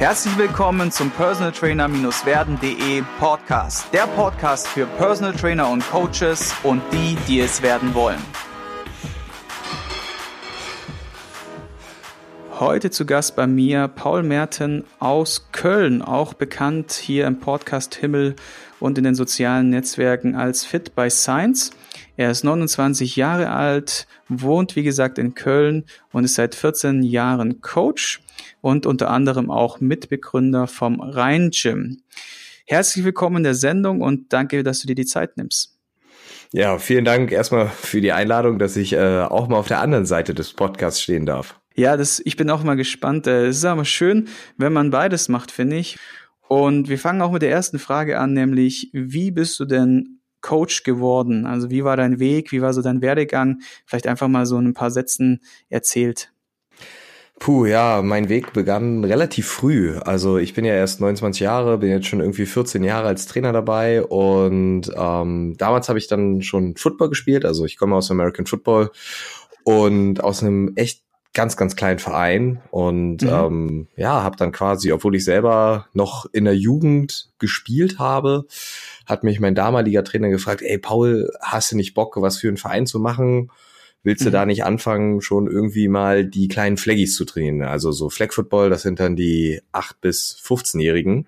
Herzlich willkommen zum Personal Trainer-werden.de Podcast. Der Podcast für Personal Trainer und Coaches und die, die es werden wollen. Heute zu Gast bei mir Paul Merten aus Köln, auch bekannt hier im Podcast Himmel und in den sozialen Netzwerken als Fit by Science. Er ist 29 Jahre alt, wohnt wie gesagt in Köln und ist seit 14 Jahren Coach und unter anderem auch Mitbegründer vom Rhein Gym. Herzlich willkommen in der Sendung und danke, dass du dir die Zeit nimmst. Ja, vielen Dank erstmal für die Einladung, dass ich äh, auch mal auf der anderen Seite des Podcasts stehen darf. Ja, das, ich bin auch mal gespannt. Äh, es ist aber schön, wenn man beides macht, finde ich. Und wir fangen auch mit der ersten Frage an, nämlich, wie bist du denn Coach geworden? Also wie war dein Weg? Wie war so dein Werdegang? Vielleicht einfach mal so ein paar Sätzen erzählt. Puh, ja, mein Weg begann relativ früh. Also ich bin ja erst 29 Jahre, bin jetzt schon irgendwie 14 Jahre als Trainer dabei und ähm, damals habe ich dann schon Football gespielt. Also ich komme aus American Football und aus einem echt ganz, ganz kleinen Verein und mhm. ähm, ja, habe dann quasi, obwohl ich selber noch in der Jugend gespielt habe, hat mich mein damaliger Trainer gefragt, ey Paul, hast du nicht Bock, was für einen Verein zu machen? willst du mhm. da nicht anfangen, schon irgendwie mal die kleinen Flaggies zu trainieren? Also so Flag Football, das sind dann die 8- bis 15-Jährigen.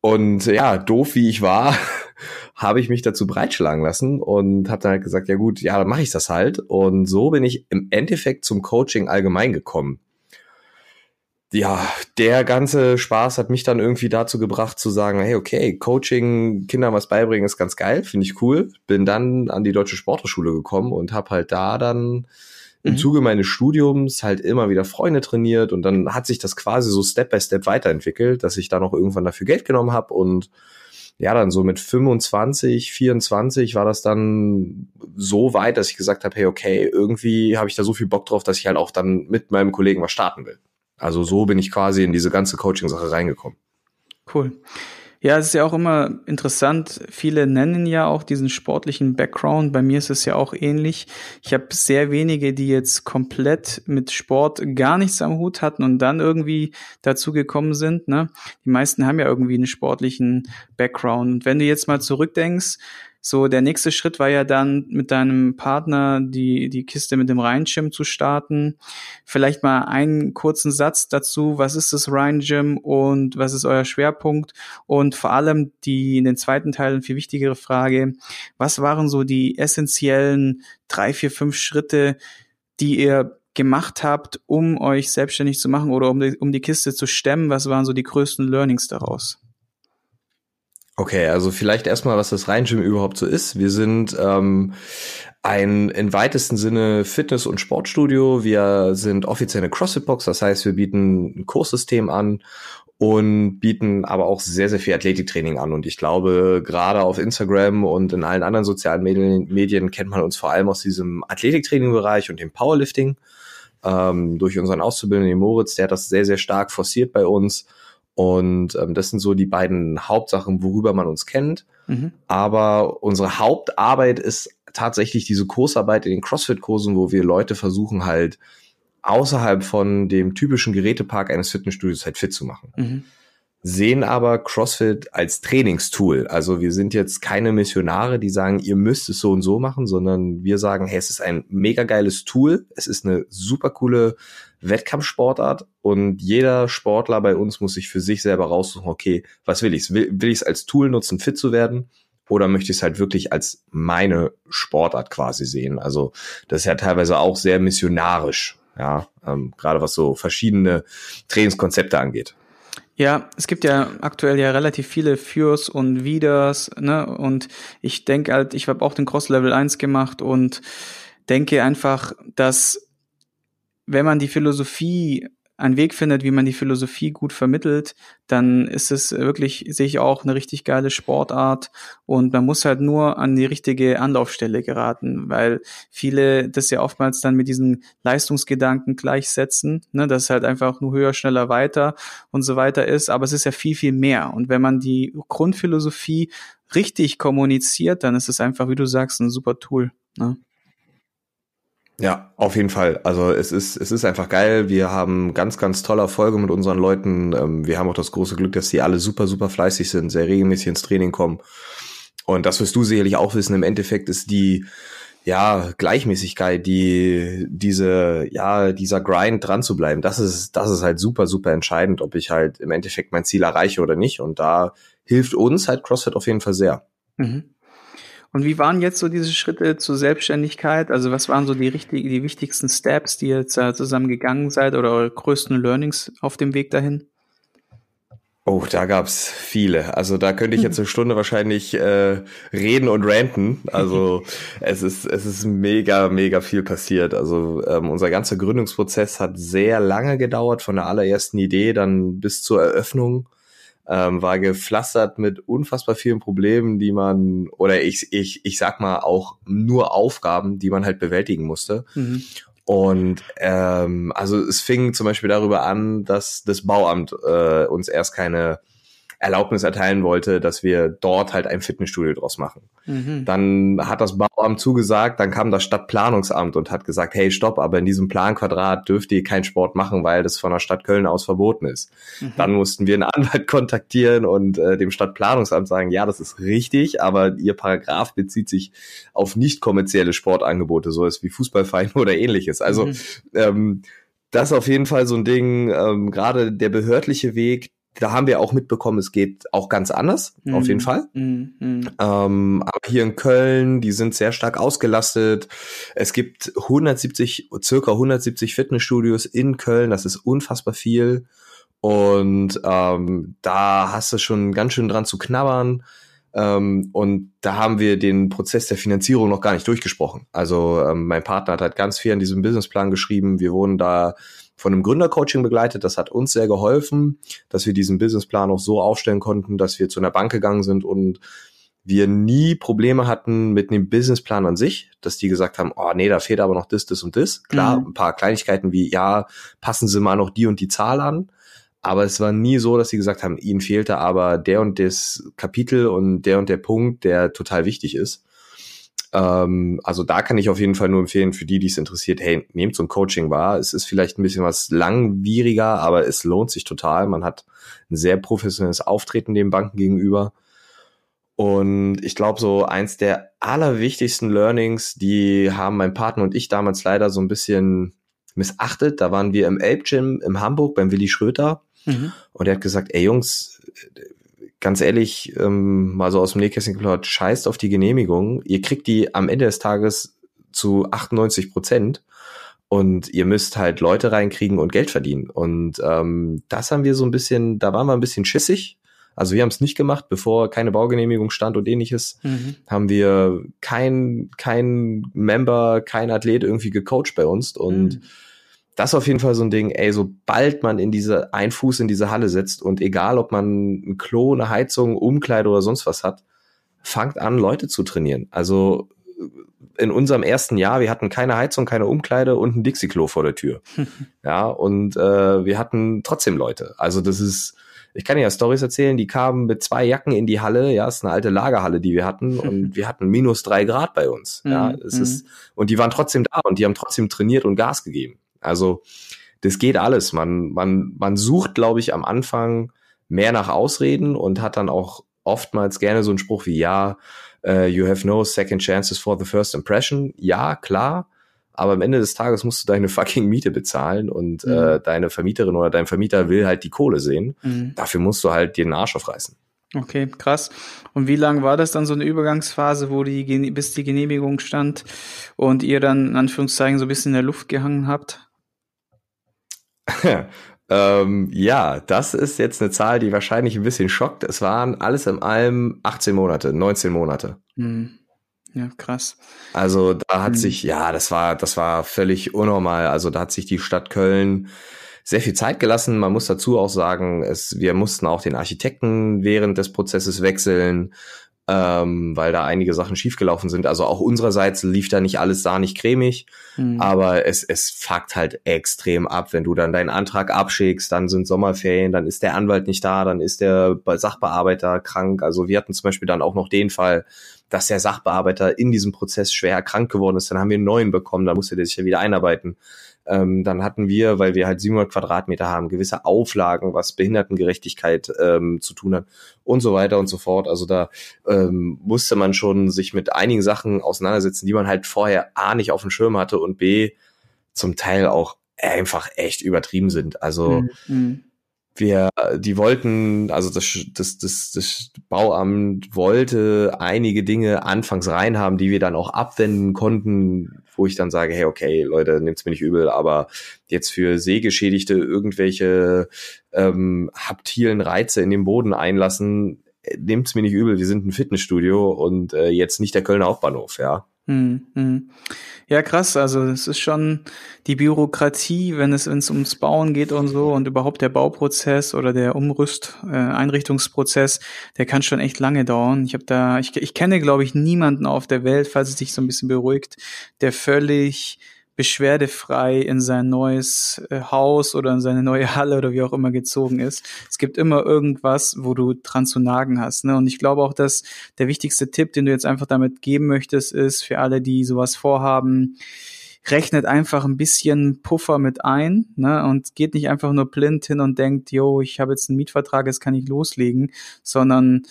Und ja, doof wie ich war, habe ich mich dazu breitschlagen lassen und habe dann halt gesagt, ja gut, ja, dann mache ich das halt. Und so bin ich im Endeffekt zum Coaching allgemein gekommen ja, der ganze Spaß hat mich dann irgendwie dazu gebracht zu sagen, hey, okay, Coaching, Kindern was beibringen ist ganz geil, finde ich cool. Bin dann an die Deutsche Sporthochschule gekommen und habe halt da dann im mhm. Zuge meines Studiums halt immer wieder Freunde trainiert und dann hat sich das quasi so Step by Step weiterentwickelt, dass ich dann auch irgendwann dafür Geld genommen habe und ja, dann so mit 25, 24 war das dann so weit, dass ich gesagt habe, hey, okay, irgendwie habe ich da so viel Bock drauf, dass ich halt auch dann mit meinem Kollegen was starten will. Also so bin ich quasi in diese ganze Coaching-Sache reingekommen. Cool. Ja, es ist ja auch immer interessant. Viele nennen ja auch diesen sportlichen Background. Bei mir ist es ja auch ähnlich. Ich habe sehr wenige, die jetzt komplett mit Sport gar nichts am Hut hatten und dann irgendwie dazu gekommen sind. Ne? Die meisten haben ja irgendwie einen sportlichen Background. Und wenn du jetzt mal zurückdenkst, so, der nächste Schritt war ja dann mit deinem Partner die, die Kiste mit dem Rhein-Gym zu starten. Vielleicht mal einen kurzen Satz dazu. Was ist das Rhein-Gym und was ist euer Schwerpunkt? Und vor allem die in den zweiten Teil eine viel wichtigere Frage. Was waren so die essentiellen drei, vier, fünf Schritte, die ihr gemacht habt, um euch selbstständig zu machen oder um die, um die Kiste zu stemmen? Was waren so die größten Learnings daraus? Okay, also vielleicht erstmal, was das Rhein-Gym überhaupt so ist. Wir sind ähm, ein im weitesten Sinne Fitness- und Sportstudio. Wir sind offizielle CrossFit-Box, das heißt, wir bieten ein Kurssystem an und bieten aber auch sehr, sehr viel Athletiktraining an. Und ich glaube, gerade auf Instagram und in allen anderen sozialen Medien, Medien kennt man uns vor allem aus diesem Athletiktraining-Bereich und dem Powerlifting. Ähm, durch unseren Auszubildenden Moritz, der hat das sehr, sehr stark forciert bei uns. Und ähm, das sind so die beiden Hauptsachen, worüber man uns kennt. Mhm. Aber unsere Hauptarbeit ist tatsächlich diese Kursarbeit in den CrossFit-Kursen, wo wir Leute versuchen halt außerhalb von dem typischen Gerätepark eines Fitnessstudios halt fit zu machen. Mhm sehen aber CrossFit als Trainingstool. Also wir sind jetzt keine Missionare, die sagen, ihr müsst es so und so machen, sondern wir sagen, hey, es ist ein mega geiles Tool, es ist eine super coole Wettkampfsportart und jeder Sportler bei uns muss sich für sich selber raussuchen, okay, was will ich? Will, will ich es als Tool nutzen, fit zu werden? Oder möchte ich es halt wirklich als meine Sportart quasi sehen? Also das ist ja teilweise auch sehr missionarisch, ja, ähm, gerade was so verschiedene Trainingskonzepte angeht. Ja, es gibt ja aktuell ja relativ viele Fürs und Widers, ne? Und ich denke halt, ich habe auch den Cross Level 1 gemacht und denke einfach, dass wenn man die Philosophie einen Weg findet, wie man die Philosophie gut vermittelt, dann ist es wirklich, sehe ich auch, eine richtig geile Sportart und man muss halt nur an die richtige Anlaufstelle geraten, weil viele das ja oftmals dann mit diesen Leistungsgedanken gleichsetzen, ne, dass es halt einfach nur höher, schneller, weiter und so weiter ist, aber es ist ja viel, viel mehr und wenn man die Grundphilosophie richtig kommuniziert, dann ist es einfach, wie du sagst, ein super Tool. Ne? Ja, auf jeden Fall. Also es ist, es ist einfach geil. Wir haben ganz, ganz tolle Erfolge mit unseren Leuten. Ähm, wir haben auch das große Glück, dass die alle super, super fleißig sind, sehr regelmäßig ins Training kommen. Und das wirst du sicherlich auch wissen. Im Endeffekt ist die, ja, Gleichmäßigkeit, die, diese, ja, dieser Grind dran zu bleiben, das ist, das ist halt super, super entscheidend, ob ich halt im Endeffekt mein Ziel erreiche oder nicht. Und da hilft uns halt CrossFit auf jeden Fall sehr. Mhm. Und wie waren jetzt so diese Schritte zur Selbstständigkeit? Also was waren so die richtigen, die wichtigsten Steps, die ihr jetzt zusammen gegangen seid oder eure größten Learnings auf dem Weg dahin? Oh, da gab's viele. Also da könnte ich jetzt eine Stunde wahrscheinlich äh, reden und ranten. Also es ist es ist mega mega viel passiert. Also ähm, unser ganzer Gründungsprozess hat sehr lange gedauert, von der allerersten Idee dann bis zur Eröffnung ähm, war gepflastert mit unfassbar vielen Problemen, die man, oder ich, ich, ich sag mal auch nur Aufgaben, die man halt bewältigen musste. Mhm. Und ähm, also es fing zum Beispiel darüber an, dass das Bauamt äh, uns erst keine Erlaubnis erteilen wollte, dass wir dort halt ein Fitnessstudio draus machen. Mhm. Dann hat das Bauamt zugesagt, dann kam das Stadtplanungsamt und hat gesagt, hey, stopp, aber in diesem Planquadrat dürft ihr keinen Sport machen, weil das von der Stadt Köln aus verboten ist. Mhm. Dann mussten wir einen Anwalt kontaktieren und äh, dem Stadtplanungsamt sagen, ja, das ist richtig, aber ihr Paragraph bezieht sich auf nicht kommerzielle Sportangebote, so ist wie Fußballvereine oder ähnliches. Also mhm. ähm, das ist auf jeden Fall so ein Ding, ähm, gerade der behördliche Weg, da haben wir auch mitbekommen, es geht auch ganz anders, mhm. auf jeden mhm. Fall. Mhm. Ähm, aber hier in Köln, die sind sehr stark ausgelastet. Es gibt 170, circa 170 Fitnessstudios in Köln, das ist unfassbar viel. Und ähm, da hast du schon ganz schön dran zu knabbern. Ähm, und da haben wir den Prozess der Finanzierung noch gar nicht durchgesprochen. Also ähm, mein Partner hat halt ganz viel an diesem Businessplan geschrieben. Wir wurden da von einem Gründercoaching begleitet. Das hat uns sehr geholfen, dass wir diesen Businessplan auch so aufstellen konnten, dass wir zu einer Bank gegangen sind und wir nie Probleme hatten mit dem Businessplan an sich, dass die gesagt haben, oh nee, da fehlt aber noch das, das und das. Klar, mhm. ein paar Kleinigkeiten wie, ja, passen Sie mal noch die und die Zahl an. Aber es war nie so, dass sie gesagt haben, ihnen fehlte aber der und das Kapitel und der und der Punkt, der total wichtig ist. Ähm, also da kann ich auf jeden Fall nur empfehlen, für die, die es interessiert, hey, nehmt so ein Coaching wahr. Es ist vielleicht ein bisschen was langwieriger, aber es lohnt sich total. Man hat ein sehr professionelles Auftreten dem Banken gegenüber. Und ich glaube, so eins der allerwichtigsten Learnings, die haben mein Partner und ich damals leider so ein bisschen missachtet. Da waren wir im Elb Gym in Hamburg beim Willi Schröter. Mhm. Und er hat gesagt, ey Jungs, ganz ehrlich, ähm, mal so aus dem Nähkästchen geplaudert, scheißt auf die Genehmigung. Ihr kriegt die am Ende des Tages zu 98 Prozent und ihr müsst halt Leute reinkriegen und Geld verdienen. Und ähm, das haben wir so ein bisschen, da waren wir ein bisschen schissig. Also wir haben es nicht gemacht, bevor keine Baugenehmigung stand und ähnliches, mhm. haben wir kein, kein Member, kein Athlet irgendwie gecoacht bei uns und mhm das ist auf jeden Fall so ein Ding, ey, sobald man in diese, ein Fuß in diese Halle setzt und egal, ob man ein Klo, eine Heizung, Umkleide oder sonst was hat, fangt an, Leute zu trainieren. Also in unserem ersten Jahr, wir hatten keine Heizung, keine Umkleide und ein Dixie-Klo vor der Tür. ja, und äh, wir hatten trotzdem Leute. Also das ist, ich kann dir ja Stories erzählen, die kamen mit zwei Jacken in die Halle, ja, ist eine alte Lagerhalle, die wir hatten, und wir hatten minus drei Grad bei uns. Ja, mhm, es ist, mhm. und die waren trotzdem da und die haben trotzdem trainiert und Gas gegeben. Also das geht alles. Man, man, man sucht, glaube ich, am Anfang mehr nach Ausreden und hat dann auch oftmals gerne so einen Spruch wie, ja, uh, you have no second chances for the first impression. Ja, klar. Aber am Ende des Tages musst du deine fucking Miete bezahlen und mhm. äh, deine Vermieterin oder dein Vermieter will halt die Kohle sehen. Mhm. Dafür musst du halt dir den Arsch aufreißen. Okay, krass. Und wie lang war das dann so eine Übergangsphase, wo die bis die Genehmigung stand und ihr dann in Anführungszeichen so ein bisschen in der Luft gehangen habt? ähm, ja, das ist jetzt eine Zahl, die wahrscheinlich ein bisschen schockt. Es waren alles in allem 18 Monate, 19 Monate. Hm. Ja, krass. Also da hat hm. sich, ja, das war, das war völlig unnormal. Also da hat sich die Stadt Köln sehr viel Zeit gelassen. Man muss dazu auch sagen, es, wir mussten auch den Architekten während des Prozesses wechseln. Ähm, weil da einige Sachen schiefgelaufen sind. Also auch unsererseits lief da nicht alles sahnig cremig, mhm. aber es, es fuckt halt extrem ab, wenn du dann deinen Antrag abschickst, dann sind Sommerferien, dann ist der Anwalt nicht da, dann ist der Sachbearbeiter krank. Also wir hatten zum Beispiel dann auch noch den Fall, dass der Sachbearbeiter in diesem Prozess schwer krank geworden ist. Dann haben wir einen neuen bekommen, da musste der sich ja wieder einarbeiten. Ähm, dann hatten wir, weil wir halt 700 Quadratmeter haben, gewisse Auflagen, was Behindertengerechtigkeit ähm, zu tun hat und so weiter und so fort. Also da ähm, musste man schon sich mit einigen Sachen auseinandersetzen, die man halt vorher A nicht auf dem Schirm hatte und B zum Teil auch einfach echt übertrieben sind. Also mhm wir, die wollten, also das, das, das, das Bauamt wollte einige Dinge anfangs reinhaben, die wir dann auch abwenden konnten, wo ich dann sage, hey, okay, Leute, nimmt's mir nicht übel, aber jetzt für Sehgeschädigte irgendwelche ähm, haptilen Reize in den Boden einlassen, äh, nimmt's mir nicht übel, wir sind ein Fitnessstudio und äh, jetzt nicht der Kölner Hauptbahnhof, ja. Hm, hm. Ja, krass. Also es ist schon die Bürokratie, wenn es, wenn es ums Bauen geht und so und überhaupt der Bauprozess oder der Umrüst, äh, Einrichtungsprozess, der kann schon echt lange dauern. Ich habe da, ich, ich kenne, glaube ich, niemanden auf der Welt, falls es dich so ein bisschen beruhigt, der völlig beschwerdefrei in sein neues äh, Haus oder in seine neue Halle oder wie auch immer gezogen ist. Es gibt immer irgendwas, wo du dran zu nagen hast. Ne? Und ich glaube auch, dass der wichtigste Tipp, den du jetzt einfach damit geben möchtest, ist für alle, die sowas vorhaben, rechnet einfach ein bisschen Puffer mit ein ne, und geht nicht einfach nur blind hin und denkt, yo, ich habe jetzt einen Mietvertrag, jetzt kann ich loslegen, sondern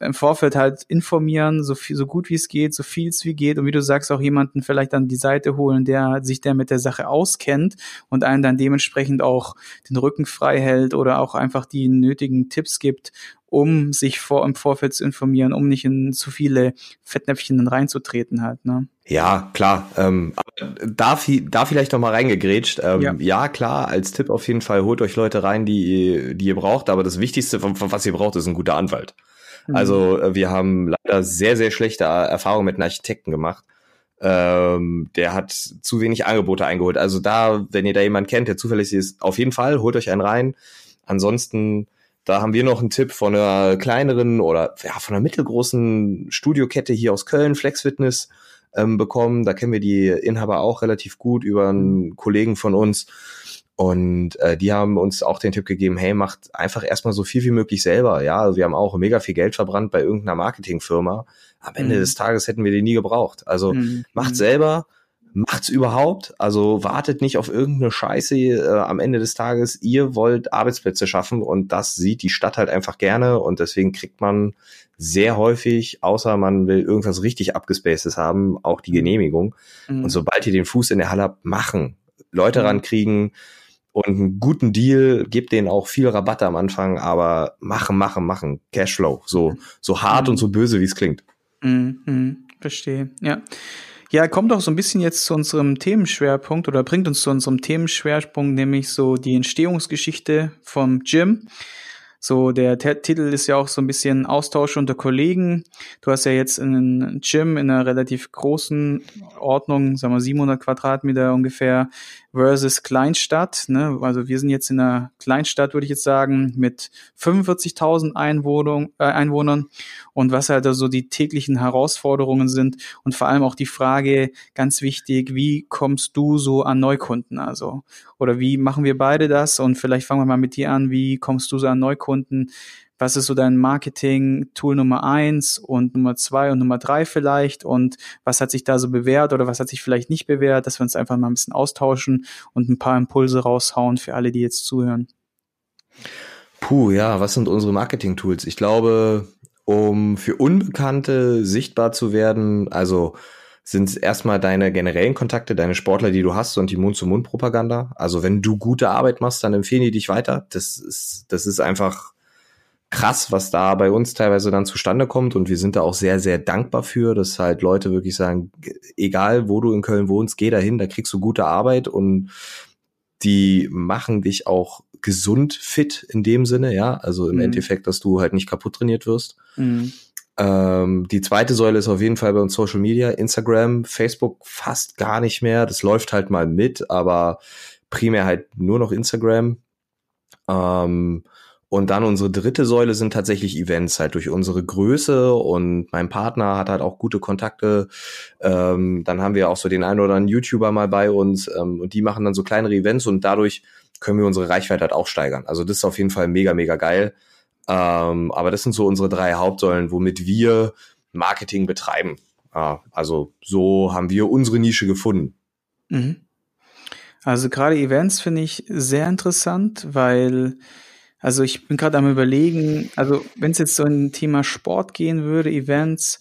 im Vorfeld halt informieren, so viel, so gut wie es geht, so viel es wie geht und wie du sagst, auch jemanden vielleicht an die Seite holen, der sich der mit der Sache auskennt und einen dann dementsprechend auch den Rücken frei hält oder auch einfach die nötigen Tipps gibt, um sich vor, im Vorfeld zu informieren, um nicht in zu viele Fettnäpfchen reinzutreten halt, ne? Ja, klar. Ähm, da, da vielleicht noch mal reingegrätscht. Ähm, ja. ja. klar, als Tipp auf jeden Fall, holt euch Leute rein, die, die ihr braucht. Aber das Wichtigste, von, von was ihr braucht, ist ein guter Anwalt. Mhm. Also äh, wir haben leider sehr, sehr schlechte Erfahrungen mit einem Architekten gemacht. Ähm, der hat zu wenig Angebote eingeholt. Also da, wenn ihr da jemanden kennt, der zuverlässig ist, auf jeden Fall, holt euch einen rein. Ansonsten da haben wir noch einen Tipp von einer kleineren oder ja, von einer mittelgroßen Studiokette hier aus Köln, Flex Fitness, ähm, bekommen. Da kennen wir die Inhaber auch relativ gut über einen Kollegen von uns. Und äh, die haben uns auch den Tipp gegeben, hey, macht einfach erstmal so viel wie möglich selber. Ja, also wir haben auch mega viel Geld verbrannt bei irgendeiner Marketingfirma. Am Ende mhm. des Tages hätten wir die nie gebraucht. Also mhm. macht mhm. selber, macht's überhaupt. Also wartet nicht auf irgendeine Scheiße äh, am Ende des Tages. Ihr wollt Arbeitsplätze schaffen und das sieht die Stadt halt einfach gerne und deswegen kriegt man sehr häufig, außer man will irgendwas richtig abgespacedes haben, auch die Genehmigung. Mhm. Und sobald ihr den Fuß in der Halle habt, machen. Leute mhm. rankriegen und einen guten Deal, gebt denen auch viel Rabatte am Anfang, aber machen, machen, machen. Cashflow. So, so hart mhm. und so böse, wie es klingt. Mhm. mhm. Verstehe, ja. Ja, kommt auch so ein bisschen jetzt zu unserem Themenschwerpunkt oder bringt uns zu unserem Themenschwerpunkt, nämlich so die Entstehungsgeschichte vom Gym. So, der T Titel ist ja auch so ein bisschen Austausch unter Kollegen. Du hast ja jetzt einen Gym in einer relativ großen Ordnung, sagen wir 700 Quadratmeter ungefähr, versus Kleinstadt. Ne? Also wir sind jetzt in einer Kleinstadt, würde ich jetzt sagen, mit 45.000 Einwohnung, äh, Einwohnern und was halt also die täglichen Herausforderungen sind und vor allem auch die Frage, ganz wichtig, wie kommst du so an Neukunden? Also oder wie machen wir beide das? Und vielleicht fangen wir mal mit dir an, wie kommst du so an Neukunden? Was ist so dein Marketing-Tool Nummer eins und Nummer zwei und Nummer drei vielleicht und was hat sich da so bewährt oder was hat sich vielleicht nicht bewährt, dass wir uns einfach mal ein bisschen austauschen und ein paar Impulse raushauen für alle, die jetzt zuhören. Puh, ja, was sind unsere Marketing-Tools? Ich glaube, um für Unbekannte sichtbar zu werden, also sind erstmal deine generellen Kontakte, deine Sportler, die du hast und die Mund-zu-Mund-Propaganda. Also wenn du gute Arbeit machst, dann empfehlen die dich weiter. Das ist, das ist einfach krass, was da bei uns teilweise dann zustande kommt. Und wir sind da auch sehr, sehr dankbar für, dass halt Leute wirklich sagen, egal wo du in Köln wohnst, geh dahin, da kriegst du gute Arbeit und die machen dich auch gesund fit in dem Sinne, ja. Also im mhm. Endeffekt, dass du halt nicht kaputt trainiert wirst. Mhm. Ähm, die zweite Säule ist auf jeden Fall bei uns Social Media, Instagram, Facebook fast gar nicht mehr. Das läuft halt mal mit, aber primär halt nur noch Instagram. Ähm, Und dann unsere dritte Säule sind tatsächlich Events, halt durch unsere Größe und mein Partner hat halt auch gute Kontakte. Ähm, dann haben wir auch so den einen oder anderen YouTuber mal bei uns ähm, und die machen dann so kleinere Events und dadurch können wir unsere Reichweite halt auch steigern. Also das ist auf jeden Fall mega, mega geil. Ähm, aber das sind so unsere drei Hauptsäulen, womit wir Marketing betreiben. Äh, also so haben wir unsere Nische gefunden. Mhm. Also gerade Events finde ich sehr interessant, weil also ich bin gerade am überlegen, also wenn es jetzt so ein Thema Sport gehen würde, Events,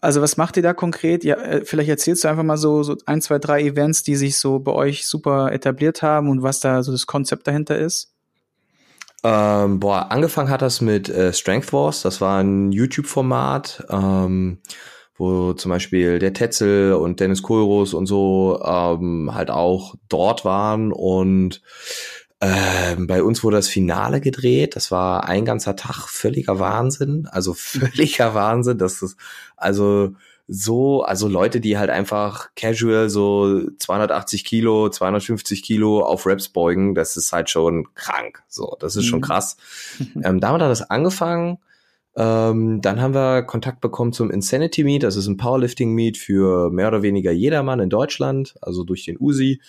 also was macht ihr da konkret? Ja, äh, vielleicht erzählst du einfach mal so, so ein, zwei, drei Events, die sich so bei euch super etabliert haben und was da so das Konzept dahinter ist. Ähm, boah, angefangen hat das mit äh, Strength Wars. Das war ein YouTube-Format, ähm, wo zum Beispiel der Tetzel und Dennis Kohlroos und so ähm, halt auch dort waren und ähm, bei uns wurde das Finale gedreht. Das war ein ganzer Tag völliger Wahnsinn. Also völliger Wahnsinn. Das ist also so, also Leute, die halt einfach casual so 280 Kilo, 250 Kilo auf Raps beugen, das ist halt schon krank. So, das ist mhm. schon krass. ähm, damit hat das angefangen. Ähm, dann haben wir Kontakt bekommen zum Insanity Meet. Das ist ein Powerlifting Meet für mehr oder weniger jedermann in Deutschland, also durch den Uzi.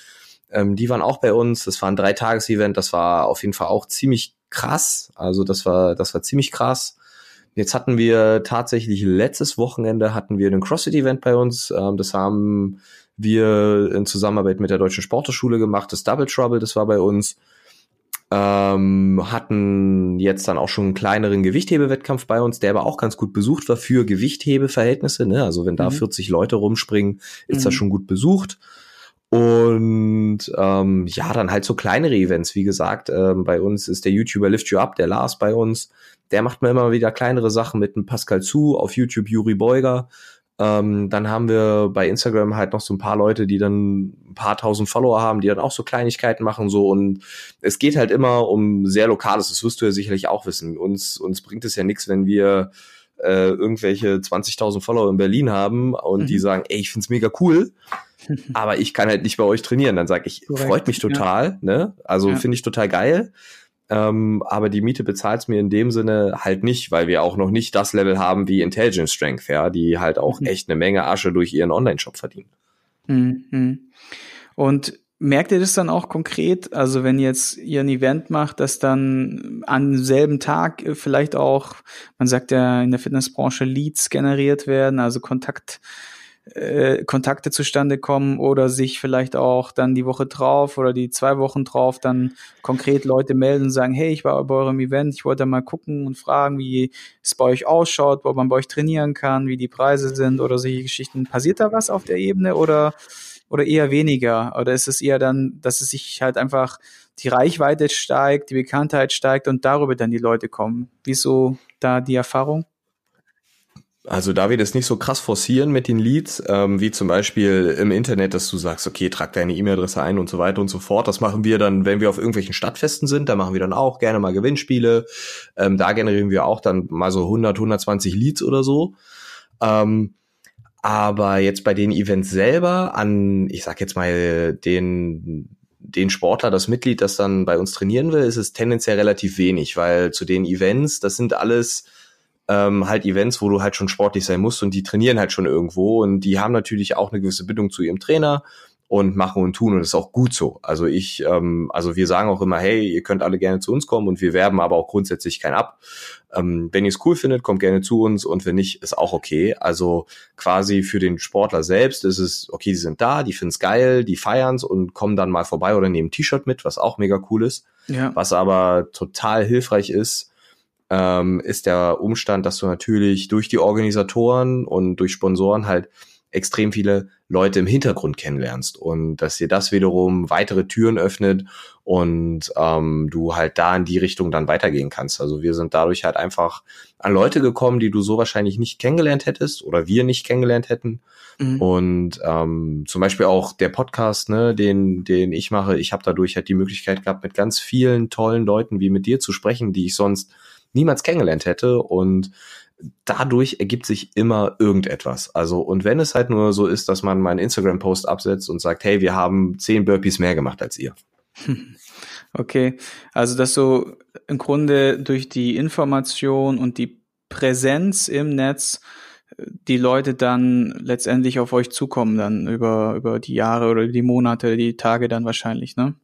Ähm, die waren auch bei uns. Das war ein Dreitages-Event. Das war auf jeden Fall auch ziemlich krass. Also das war, das war ziemlich krass. Jetzt hatten wir tatsächlich letztes Wochenende hatten wir ein CrossFit-Event bei uns. Ähm, das haben wir in Zusammenarbeit mit der Deutschen Sporteschule gemacht. Das Double Trouble, das war bei uns. Ähm, hatten jetzt dann auch schon einen kleineren Gewichthebewettkampf bei uns, der aber auch ganz gut besucht war für Gewichthebeverhältnisse. Ne? Also wenn da mhm. 40 Leute rumspringen, ist mhm. das schon gut besucht. Und ähm, ja, dann halt so kleinere Events. Wie gesagt, ähm, bei uns ist der YouTuber Lift You Up, der Lars bei uns. Der macht mir immer wieder kleinere Sachen mit dem Pascal Zu auf YouTube Juri Beuger. Ähm, dann haben wir bei Instagram halt noch so ein paar Leute, die dann ein paar tausend Follower haben, die dann auch so Kleinigkeiten machen so und es geht halt immer um sehr lokales. Das wirst du ja sicherlich auch wissen. Uns uns bringt es ja nichts, wenn wir äh, irgendwelche 20.000 Follower in Berlin haben und mhm. die sagen, ey, ich find's mega cool aber ich kann halt nicht bei euch trainieren. Dann sage ich, Korrekt, freut mich total, ja. ne? Also ja. finde ich total geil. Ähm, aber die Miete bezahlt mir in dem Sinne halt nicht, weil wir auch noch nicht das Level haben wie Intelligence Strength, ja, die halt auch mhm. echt eine Menge Asche durch ihren Online-Shop verdienen. Mhm. Und merkt ihr das dann auch konkret? Also wenn jetzt ihr ein Event macht, dass dann am selben Tag vielleicht auch, man sagt ja in der Fitnessbranche Leads generiert werden, also Kontakt äh, Kontakte zustande kommen oder sich vielleicht auch dann die Woche drauf oder die zwei Wochen drauf dann konkret Leute melden und sagen, hey, ich war bei eurem Event, ich wollte mal gucken und fragen, wie es bei euch ausschaut, wo man bei euch trainieren kann, wie die Preise sind oder solche Geschichten. Passiert da was auf der Ebene oder, oder eher weniger? Oder ist es eher dann, dass es sich halt einfach die Reichweite steigt, die Bekanntheit steigt und darüber dann die Leute kommen? Wieso da die Erfahrung? Also da wir das nicht so krass forcieren mit den Leads, ähm, wie zum Beispiel im Internet, dass du sagst, okay, trag deine E-Mail-Adresse ein und so weiter und so fort. Das machen wir dann, wenn wir auf irgendwelchen Stadtfesten sind, da machen wir dann auch gerne mal Gewinnspiele. Ähm, da generieren wir auch dann mal so 100, 120 Leads oder so. Ähm, aber jetzt bei den Events selber an, ich sag jetzt mal, den den Sportler, das Mitglied, das dann bei uns trainieren will, ist es tendenziell relativ wenig, weil zu den Events, das sind alles ähm, halt Events, wo du halt schon sportlich sein musst und die trainieren halt schon irgendwo und die haben natürlich auch eine gewisse Bindung zu ihrem Trainer und machen und tun und das ist auch gut so. Also ich, ähm, also wir sagen auch immer, hey, ihr könnt alle gerne zu uns kommen und wir werben aber auch grundsätzlich kein ab. Ähm, wenn ihr es cool findet, kommt gerne zu uns und wenn nicht, ist auch okay. Also quasi für den Sportler selbst ist es, okay, die sind da, die finden es geil, die feiern's und kommen dann mal vorbei oder nehmen ein T-Shirt mit, was auch mega cool ist. Ja. Was aber total hilfreich ist, ähm, ist der Umstand, dass du natürlich durch die Organisatoren und durch Sponsoren halt extrem viele Leute im Hintergrund kennenlernst und dass dir das wiederum weitere Türen öffnet und ähm, du halt da in die Richtung dann weitergehen kannst. Also wir sind dadurch halt einfach an Leute gekommen, die du so wahrscheinlich nicht kennengelernt hättest oder wir nicht kennengelernt hätten. Mhm. Und ähm, zum Beispiel auch der Podcast, ne, den, den ich mache, ich habe dadurch halt die Möglichkeit gehabt, mit ganz vielen tollen Leuten wie mit dir zu sprechen, die ich sonst niemals kennengelernt hätte und dadurch ergibt sich immer irgendetwas. Also, und wenn es halt nur so ist, dass man meinen Instagram-Post absetzt und sagt, hey, wir haben zehn Burpees mehr gemacht als ihr. Okay, also dass so im Grunde durch die Information und die Präsenz im Netz äh, die Leute dann letztendlich auf euch zukommen, dann über, über die Jahre oder die Monate, die Tage dann wahrscheinlich, ne?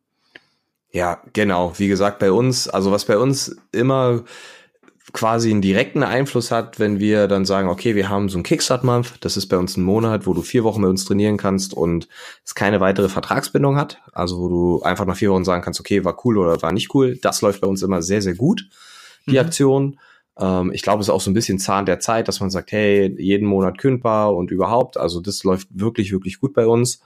Ja, genau. Wie gesagt, bei uns, also was bei uns immer quasi einen direkten Einfluss hat, wenn wir dann sagen, okay, wir haben so ein Kickstart-Month, das ist bei uns ein Monat, wo du vier Wochen mit uns trainieren kannst und es keine weitere Vertragsbindung hat, also wo du einfach nach vier Wochen sagen kannst, okay, war cool oder war nicht cool. Das läuft bei uns immer sehr, sehr gut, die mhm. Aktion. Ähm, ich glaube, es ist auch so ein bisschen Zahn der Zeit, dass man sagt, hey, jeden Monat kündbar und überhaupt, also das läuft wirklich, wirklich gut bei uns.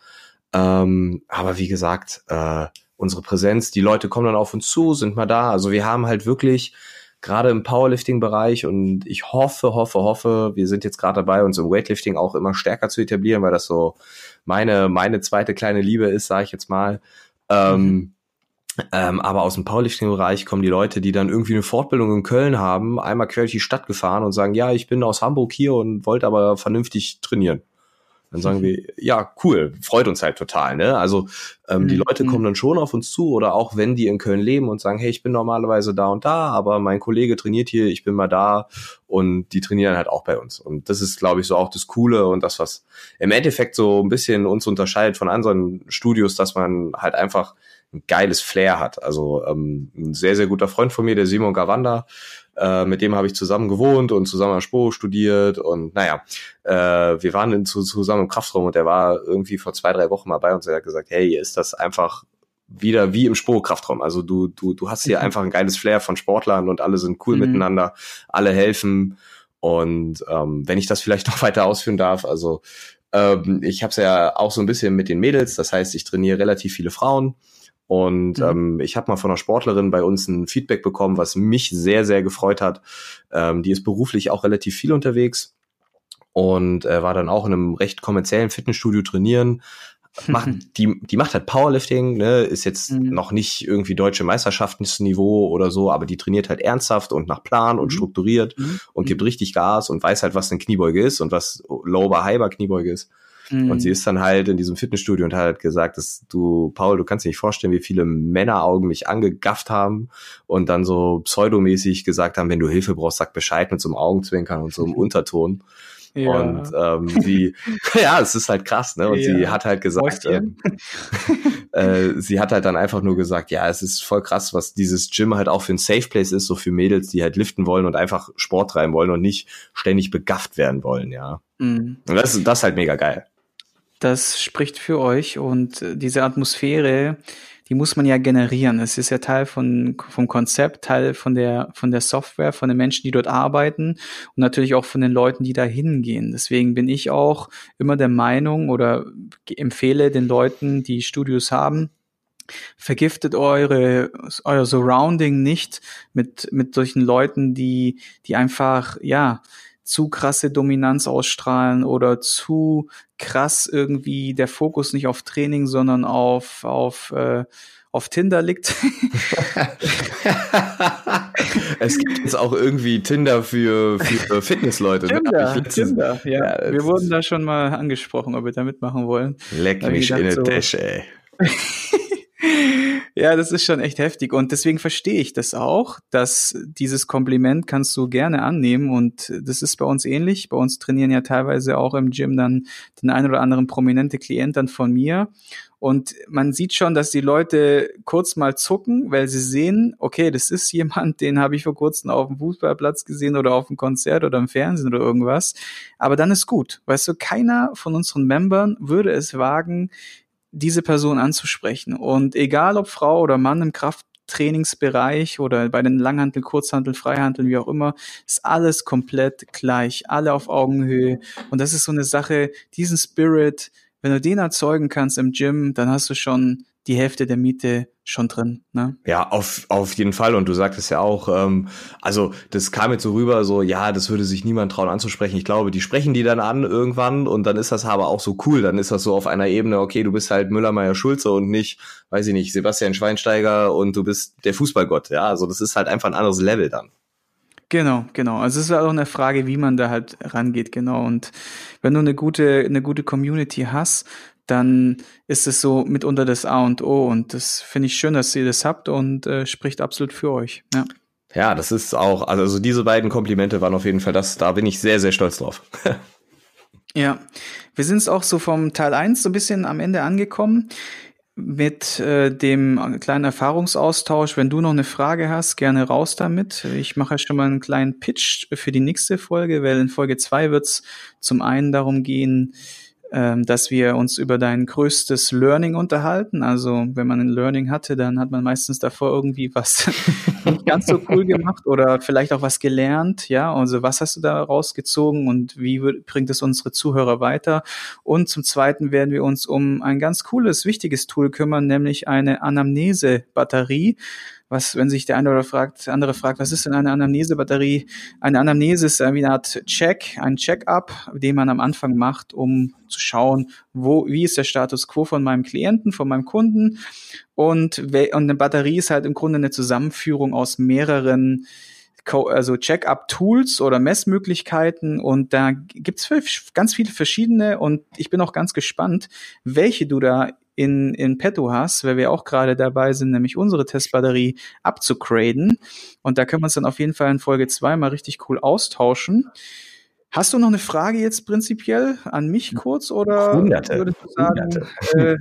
Ähm, aber wie gesagt, äh, unsere Präsenz, die Leute kommen dann auf uns zu, sind mal da. Also wir haben halt wirklich gerade im Powerlifting-Bereich und ich hoffe, hoffe, hoffe, wir sind jetzt gerade dabei, uns im Weightlifting auch immer stärker zu etablieren, weil das so meine, meine zweite kleine Liebe ist, sage ich jetzt mal. Ähm. Ähm, aber aus dem Powerlifting-Bereich kommen die Leute, die dann irgendwie eine Fortbildung in Köln haben, einmal quer durch die Stadt gefahren und sagen, ja, ich bin aus Hamburg hier und wollte aber vernünftig trainieren. Dann sagen wir, ja, cool, freut uns halt total. Ne? Also ähm, die mhm. Leute kommen dann schon auf uns zu oder auch wenn die in Köln leben und sagen, hey, ich bin normalerweise da und da, aber mein Kollege trainiert hier, ich bin mal da und die trainieren halt auch bei uns. Und das ist, glaube ich, so auch das Coole und das, was im Endeffekt so ein bisschen uns unterscheidet von anderen Studios, dass man halt einfach ein geiles Flair hat. Also ähm, ein sehr, sehr guter Freund von mir, der Simon Gawanda, äh, mit dem habe ich zusammen gewohnt und zusammen am Spo studiert und naja, äh, wir waren in, zu, zusammen im Kraftraum und der war irgendwie vor zwei, drei Wochen mal bei uns und er hat gesagt, hey, ist das einfach wieder wie im Spo-Kraftraum. Also du, du, du hast hier mhm. einfach ein geiles Flair von Sportlern und alle sind cool mhm. miteinander, alle helfen. Und ähm, wenn ich das vielleicht noch weiter ausführen darf, also ähm, ich habe es ja auch so ein bisschen mit den Mädels, das heißt, ich trainiere relativ viele Frauen und mhm. ähm, ich habe mal von einer Sportlerin bei uns ein Feedback bekommen, was mich sehr, sehr gefreut hat. Ähm, die ist beruflich auch relativ viel unterwegs und äh, war dann auch in einem recht kommerziellen Fitnessstudio trainieren. Macht, die, die macht halt Powerlifting, ne, ist jetzt mhm. noch nicht irgendwie deutsche Meisterschaftsniveau oder so, aber die trainiert halt ernsthaft und nach Plan und mhm. strukturiert mhm. und gibt richtig Gas und weiß halt, was eine Kniebeuge ist und was Lower Hyper Kniebeuge ist. Und sie mhm. ist dann halt in diesem Fitnessstudio und hat halt gesagt, dass du, Paul, du kannst dir nicht vorstellen, wie viele Männeraugen mich angegafft haben und dann so pseudomäßig gesagt haben, wenn du Hilfe brauchst, sag Bescheid mit so einem Augenzwinkern und so einem Unterton. Ja. Und ähm, sie, ja, es ist halt krass, ne? Und ja. sie hat halt gesagt, äh, äh, sie hat halt dann einfach nur gesagt, ja, es ist voll krass, was dieses Gym halt auch für ein Safe Place ist, so für Mädels, die halt liften wollen und einfach Sport treiben wollen und nicht ständig begafft werden wollen, ja. Mhm. Und das das ist halt mega geil das spricht für euch und äh, diese Atmosphäre, die muss man ja generieren. Es ist ja Teil von, vom Konzept, Teil von der, von der Software, von den Menschen, die dort arbeiten und natürlich auch von den Leuten, die da hingehen. Deswegen bin ich auch immer der Meinung oder empfehle den Leuten, die Studios haben, vergiftet eure euer Surrounding nicht mit mit solchen Leuten, die die einfach ja zu krasse Dominanz ausstrahlen oder zu krass irgendwie der Fokus nicht auf Training, sondern auf, auf, äh, auf Tinder liegt. es gibt jetzt auch irgendwie Tinder für, für Fitnessleute. Ne? Tinder, ne? Tinder, ja. ja wir wurden da schon mal angesprochen, ob wir da mitmachen wollen. Leck mich in der so, Tasche, ey. Ja, das ist schon echt heftig. Und deswegen verstehe ich das auch, dass dieses Kompliment kannst du gerne annehmen. Und das ist bei uns ähnlich. Bei uns trainieren ja teilweise auch im Gym dann den ein oder anderen prominente Klient dann von mir. Und man sieht schon, dass die Leute kurz mal zucken, weil sie sehen, okay, das ist jemand, den habe ich vor kurzem auf dem Fußballplatz gesehen oder auf dem Konzert oder im Fernsehen oder irgendwas. Aber dann ist gut. Weißt du, keiner von unseren Membern würde es wagen, diese Person anzusprechen. Und egal ob Frau oder Mann im Krafttrainingsbereich oder bei den Langhantel, Kurzhantel, Freihanteln, wie auch immer, ist alles komplett gleich, alle auf Augenhöhe. Und das ist so eine Sache, diesen Spirit, wenn du den erzeugen kannst im Gym, dann hast du schon die Hälfte der Miete schon drin. Ne? Ja, auf, auf jeden Fall. Und du sagtest ja auch, ähm, also das kam jetzt so rüber, so ja, das würde sich niemand trauen anzusprechen. Ich glaube, die sprechen die dann an irgendwann und dann ist das aber auch so cool. Dann ist das so auf einer Ebene, okay, du bist halt Müller, Meier, Schulze und nicht, weiß ich nicht, Sebastian Schweinsteiger und du bist der Fußballgott. Ja, also das ist halt einfach ein anderes Level dann. Genau, genau. Also es ist auch eine Frage, wie man da halt rangeht, genau. Und wenn du eine gute, eine gute Community hast, dann ist es so mitunter das A und O. Und das finde ich schön, dass ihr das habt und äh, spricht absolut für euch. Ja. Ja, das ist auch, also diese beiden Komplimente waren auf jeden Fall das, da bin ich sehr, sehr stolz drauf. ja, wir sind auch so vom Teil 1 so ein bisschen am Ende angekommen mit äh, dem kleinen Erfahrungsaustausch. Wenn du noch eine Frage hast, gerne raus damit. Ich mache schon mal einen kleinen Pitch für die nächste Folge, weil in Folge 2 wird es zum einen darum gehen, dass wir uns über dein größtes Learning unterhalten. Also wenn man ein Learning hatte, dann hat man meistens davor irgendwie was nicht ganz so cool gemacht oder vielleicht auch was gelernt. Ja, also was hast du da rausgezogen und wie bringt es unsere Zuhörer weiter? Und zum Zweiten werden wir uns um ein ganz cooles, wichtiges Tool kümmern, nämlich eine Anamnese-Batterie was, wenn sich der eine oder fragt, der andere fragt, was ist denn eine Anamnesebatterie? Eine Anamnese ist eine Art Check, ein Check-up, den man am Anfang macht, um zu schauen, wo, wie ist der Status quo von meinem Klienten, von meinem Kunden. Und, und eine Batterie ist halt im Grunde eine Zusammenführung aus mehreren also Check-up-Tools oder Messmöglichkeiten und da gibt's ganz viele verschiedene und ich bin auch ganz gespannt, welche du da in, in petto hast, weil wir auch gerade dabei sind, nämlich unsere Testbatterie abzugraden. Und da können wir uns dann auf jeden Fall in Folge zwei mal richtig cool austauschen. Hast du noch eine Frage jetzt prinzipiell an mich kurz oder Hunderte, würdest du sagen, äh,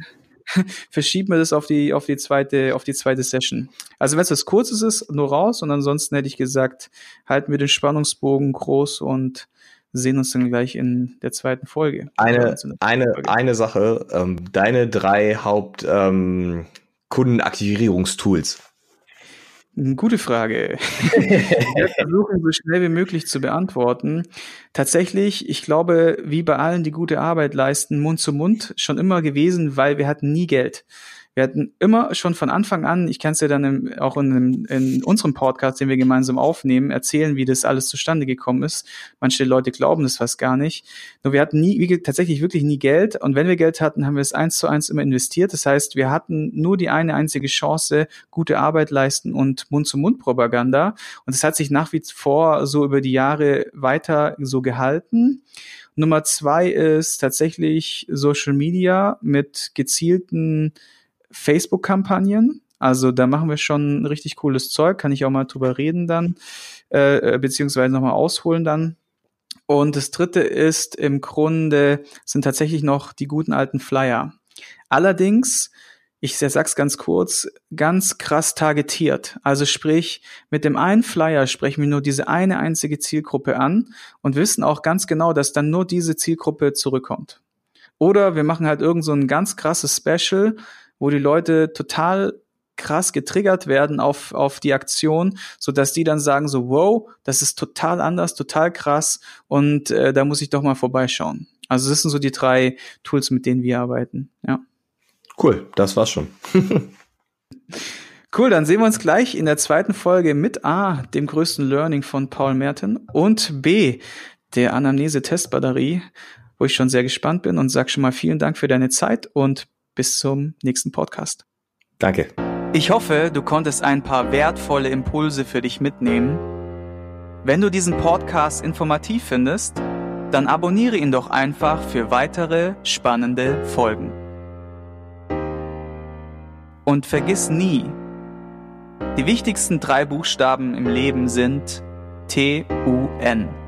verschieben wir das auf die auf die zweite auf die zweite Session? Also wenn es was Kurzes ist, nur raus und ansonsten hätte ich gesagt, halten wir den Spannungsbogen groß und sehen uns dann gleich in der zweiten Folge. Eine, eine, Folge. eine Sache, ähm, deine drei Haupt ähm. Gute Frage. Wir versuchen so schnell wie möglich zu beantworten. Tatsächlich, ich glaube, wie bei allen, die gute Arbeit leisten, Mund zu Mund schon immer gewesen, weil wir hatten nie Geld. Wir hatten immer schon von Anfang an, ich kann es ja dann im, auch in, in, unserem Podcast, den wir gemeinsam aufnehmen, erzählen, wie das alles zustande gekommen ist. Manche Leute glauben das fast gar nicht. Nur wir hatten nie, wie, tatsächlich wirklich nie Geld. Und wenn wir Geld hatten, haben wir es eins zu eins immer investiert. Das heißt, wir hatten nur die eine einzige Chance, gute Arbeit leisten und Mund-zu-Mund-Propaganda. Und es hat sich nach wie vor so über die Jahre weiter so gehalten. Nummer zwei ist tatsächlich Social Media mit gezielten Facebook-Kampagnen. Also da machen wir schon richtig cooles Zeug, kann ich auch mal drüber reden dann, äh, äh beziehungsweise nochmal ausholen dann. Und das dritte ist im Grunde, sind tatsächlich noch die guten alten Flyer. Allerdings, ich sag's ganz kurz, ganz krass targetiert. Also sprich, mit dem einen Flyer sprechen wir nur diese eine einzige Zielgruppe an und wissen auch ganz genau, dass dann nur diese Zielgruppe zurückkommt. Oder wir machen halt irgend so ein ganz krasses Special, wo die Leute total krass getriggert werden auf, auf die Aktion, so dass die dann sagen so, wow, das ist total anders, total krass und äh, da muss ich doch mal vorbeischauen. Also das sind so die drei Tools, mit denen wir arbeiten, ja. Cool, das war's schon. cool, dann sehen wir uns gleich in der zweiten Folge mit A, dem größten Learning von Paul Merten und B, der Anamnese-Testbatterie, wo ich schon sehr gespannt bin und sag schon mal vielen Dank für deine Zeit und bis zum nächsten Podcast. Danke. Ich hoffe, du konntest ein paar wertvolle Impulse für dich mitnehmen. Wenn du diesen Podcast informativ findest, dann abonniere ihn doch einfach für weitere spannende Folgen. Und vergiss nie, die wichtigsten drei Buchstaben im Leben sind T-U-N.